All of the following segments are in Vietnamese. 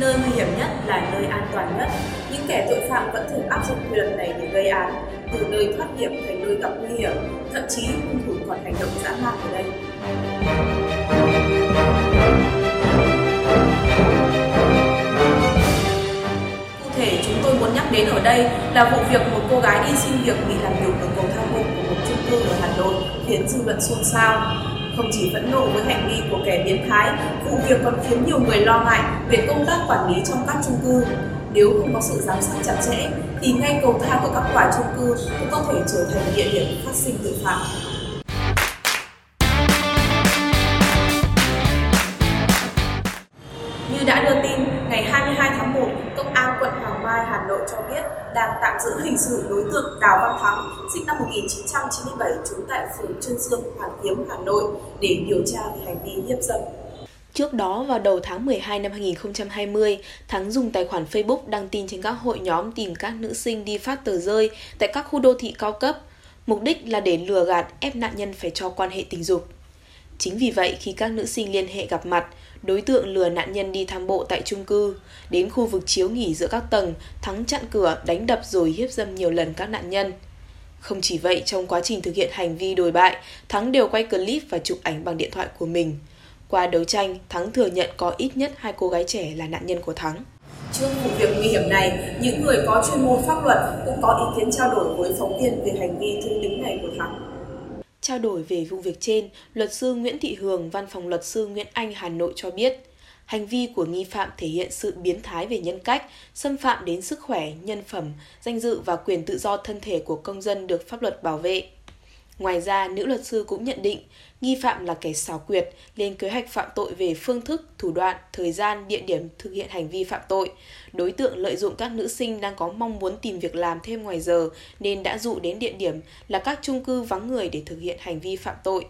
Nơi nguy hiểm nhất là nơi an toàn nhất. Những kẻ tội phạm vẫn thường áp dụng quy luật này để gây án, từ nơi thoát hiểm thành nơi gặp nguy hiểm, thậm chí hung thủ còn hành động dã man ở đây. Cụ thể, chúng tôi muốn nhắc đến ở đây là vụ việc một cô gái đi xin việc bị làm nhục ở cầu thang bộ của một chung cư ở Hà Nội khiến dư luận xôn xao. Không chỉ phẫn nộ với hành vi của kẻ biến thái, vụ việc còn khiến nhiều người lo ngại về công tác quản lý trong các chung cư. Nếu không có sự giám sát chặt chẽ, thì ngay cầu thang của các tòa chung cư cũng có thể trở thành địa điểm phát sinh tội phạm. Như đã đưa tin, ngày 22 tháng 1, Công an quận Hoàng Mai, Hà Nội cho biết đang tạm giữ hình sự đối tượng Đào Văn Thắng, sinh năm 1997, trú tại phường Trương Dương, Hoàn Kiếm, Hà Nội để điều tra về hành vi hiếp dâm. Trước đó, vào đầu tháng 12 năm 2020, Thắng dùng tài khoản Facebook đăng tin trên các hội nhóm tìm các nữ sinh đi phát tờ rơi tại các khu đô thị cao cấp. Mục đích là để lừa gạt ép nạn nhân phải cho quan hệ tình dục. Chính vì vậy, khi các nữ sinh liên hệ gặp mặt, đối tượng lừa nạn nhân đi tham bộ tại chung cư. Đến khu vực chiếu nghỉ giữa các tầng, Thắng chặn cửa, đánh đập rồi hiếp dâm nhiều lần các nạn nhân. Không chỉ vậy, trong quá trình thực hiện hành vi đồi bại, Thắng đều quay clip và chụp ảnh bằng điện thoại của mình. Qua đấu tranh, Thắng thừa nhận có ít nhất hai cô gái trẻ là nạn nhân của Thắng. Trước vụ việc nguy hiểm này, những người có chuyên môn pháp luật cũng có ý kiến trao đổi với phóng viên về hành vi thương tính này của Thắng. Trao đổi về vụ việc trên, luật sư Nguyễn Thị Hường, văn phòng luật sư Nguyễn Anh Hà Nội cho biết, hành vi của nghi phạm thể hiện sự biến thái về nhân cách, xâm phạm đến sức khỏe, nhân phẩm, danh dự và quyền tự do thân thể của công dân được pháp luật bảo vệ. Ngoài ra, nữ luật sư cũng nhận định nghi phạm là kẻ xảo quyệt, lên kế hoạch phạm tội về phương thức, thủ đoạn, thời gian, địa điểm thực hiện hành vi phạm tội. Đối tượng lợi dụng các nữ sinh đang có mong muốn tìm việc làm thêm ngoài giờ nên đã dụ đến địa điểm là các chung cư vắng người để thực hiện hành vi phạm tội.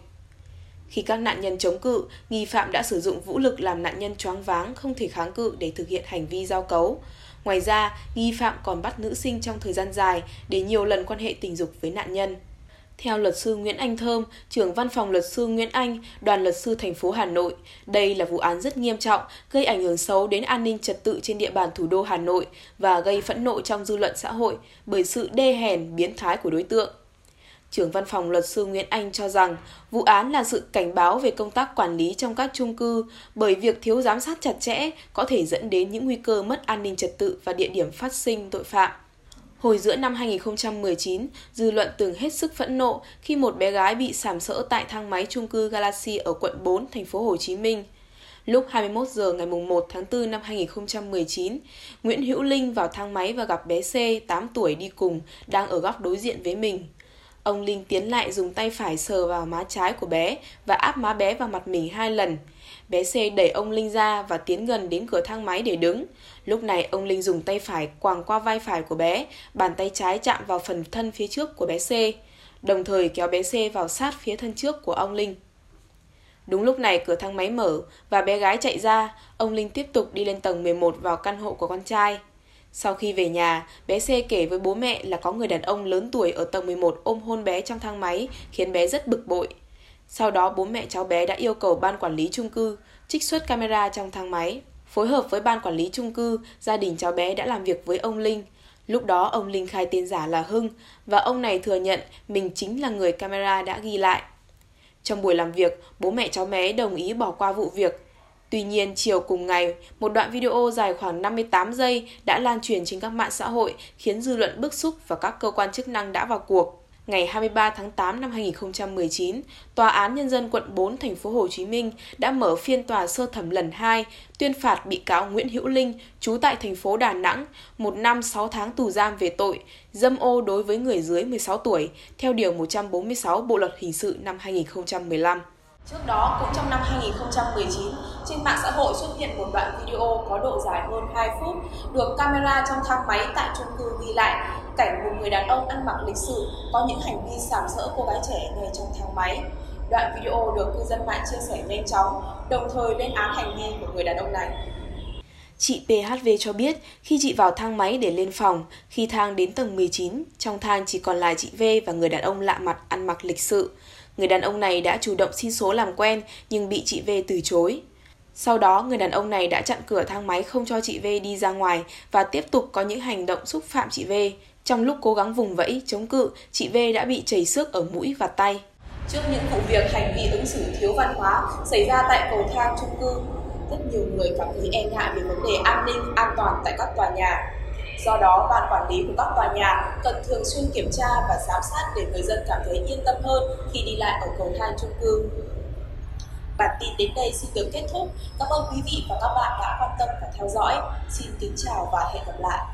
Khi các nạn nhân chống cự, nghi phạm đã sử dụng vũ lực làm nạn nhân choáng váng không thể kháng cự để thực hiện hành vi giao cấu. Ngoài ra, nghi phạm còn bắt nữ sinh trong thời gian dài để nhiều lần quan hệ tình dục với nạn nhân. Theo luật sư Nguyễn Anh Thơm, trưởng văn phòng luật sư Nguyễn Anh, đoàn luật sư thành phố Hà Nội, đây là vụ án rất nghiêm trọng, gây ảnh hưởng xấu đến an ninh trật tự trên địa bàn thủ đô Hà Nội và gây phẫn nộ trong dư luận xã hội bởi sự đê hèn, biến thái của đối tượng. Trưởng văn phòng luật sư Nguyễn Anh cho rằng vụ án là sự cảnh báo về công tác quản lý trong các chung cư bởi việc thiếu giám sát chặt chẽ có thể dẫn đến những nguy cơ mất an ninh trật tự và địa điểm phát sinh tội phạm. Hồi giữa năm 2019, dư luận từng hết sức phẫn nộ khi một bé gái bị sảm sỡ tại thang máy chung cư Galaxy ở quận 4, thành phố Hồ Chí Minh. Lúc 21 giờ ngày 1 tháng 4 năm 2019, Nguyễn Hữu Linh vào thang máy và gặp bé C, 8 tuổi đi cùng, đang ở góc đối diện với mình. Ông Linh tiến lại dùng tay phải sờ vào má trái của bé và áp má bé vào mặt mình hai lần. Bé C đẩy ông Linh ra và tiến gần đến cửa thang máy để đứng. Lúc này ông Linh dùng tay phải quàng qua vai phải của bé, bàn tay trái chạm vào phần thân phía trước của bé C, đồng thời kéo bé C vào sát phía thân trước của ông Linh. Đúng lúc này cửa thang máy mở và bé gái chạy ra, ông Linh tiếp tục đi lên tầng 11 vào căn hộ của con trai. Sau khi về nhà, bé C kể với bố mẹ là có người đàn ông lớn tuổi ở tầng 11 ôm hôn bé trong thang máy, khiến bé rất bực bội. Sau đó bố mẹ cháu bé đã yêu cầu ban quản lý chung cư trích xuất camera trong thang máy. Phối hợp với ban quản lý chung cư, gia đình cháu bé đã làm việc với ông Linh. Lúc đó ông Linh khai tên giả là Hưng và ông này thừa nhận mình chính là người camera đã ghi lại. Trong buổi làm việc, bố mẹ cháu bé đồng ý bỏ qua vụ việc. Tuy nhiên, chiều cùng ngày, một đoạn video dài khoảng 58 giây đã lan truyền trên các mạng xã hội khiến dư luận bức xúc và các cơ quan chức năng đã vào cuộc ngày 23 tháng 8 năm 2019, Tòa án Nhân dân quận 4 thành phố Hồ Chí Minh đã mở phiên tòa sơ thẩm lần 2, tuyên phạt bị cáo Nguyễn Hữu Linh, trú tại thành phố Đà Nẵng, một năm 6 tháng tù giam về tội dâm ô đối với người dưới 16 tuổi, theo Điều 146 Bộ Luật Hình sự năm 2015. Trước đó, cũng trong năm 2019, trên mạng xã hội xuất hiện một đoạn video có độ dài hơn 2 phút được camera trong thang máy tại chung cư ghi lại cảnh một người đàn ông ăn mặc lịch sự có những hành vi sàm sỡ cô gái trẻ ngay trong thang máy. Đoạn video được cư dân mạng chia sẻ nhanh chóng, đồng thời lên án hành vi của người đàn ông này. Chị PHV cho biết khi chị vào thang máy để lên phòng, khi thang đến tầng 19, trong thang chỉ còn lại chị V và người đàn ông lạ mặt ăn mặc lịch sự. Người đàn ông này đã chủ động xin số làm quen nhưng bị chị V từ chối. Sau đó, người đàn ông này đã chặn cửa thang máy không cho chị V đi ra ngoài và tiếp tục có những hành động xúc phạm chị V. Trong lúc cố gắng vùng vẫy, chống cự, chị V đã bị chảy xước ở mũi và tay. Trước những vụ việc hành vi ứng xử thiếu văn hóa xảy ra tại cầu thang chung cư, rất nhiều người cảm thấy e ngại về vấn đề an ninh, an toàn tại các tòa nhà. Do đó, ban quản lý của các tòa nhà cần thường xuyên kiểm tra và giám sát để người dân cảm thấy yên tâm hơn khi đi lại ở cầu thang chung cư. Bản tin đến đây xin được kết thúc. Cảm ơn quý vị và các bạn đã quan tâm và theo dõi. Xin kính chào và hẹn gặp lại.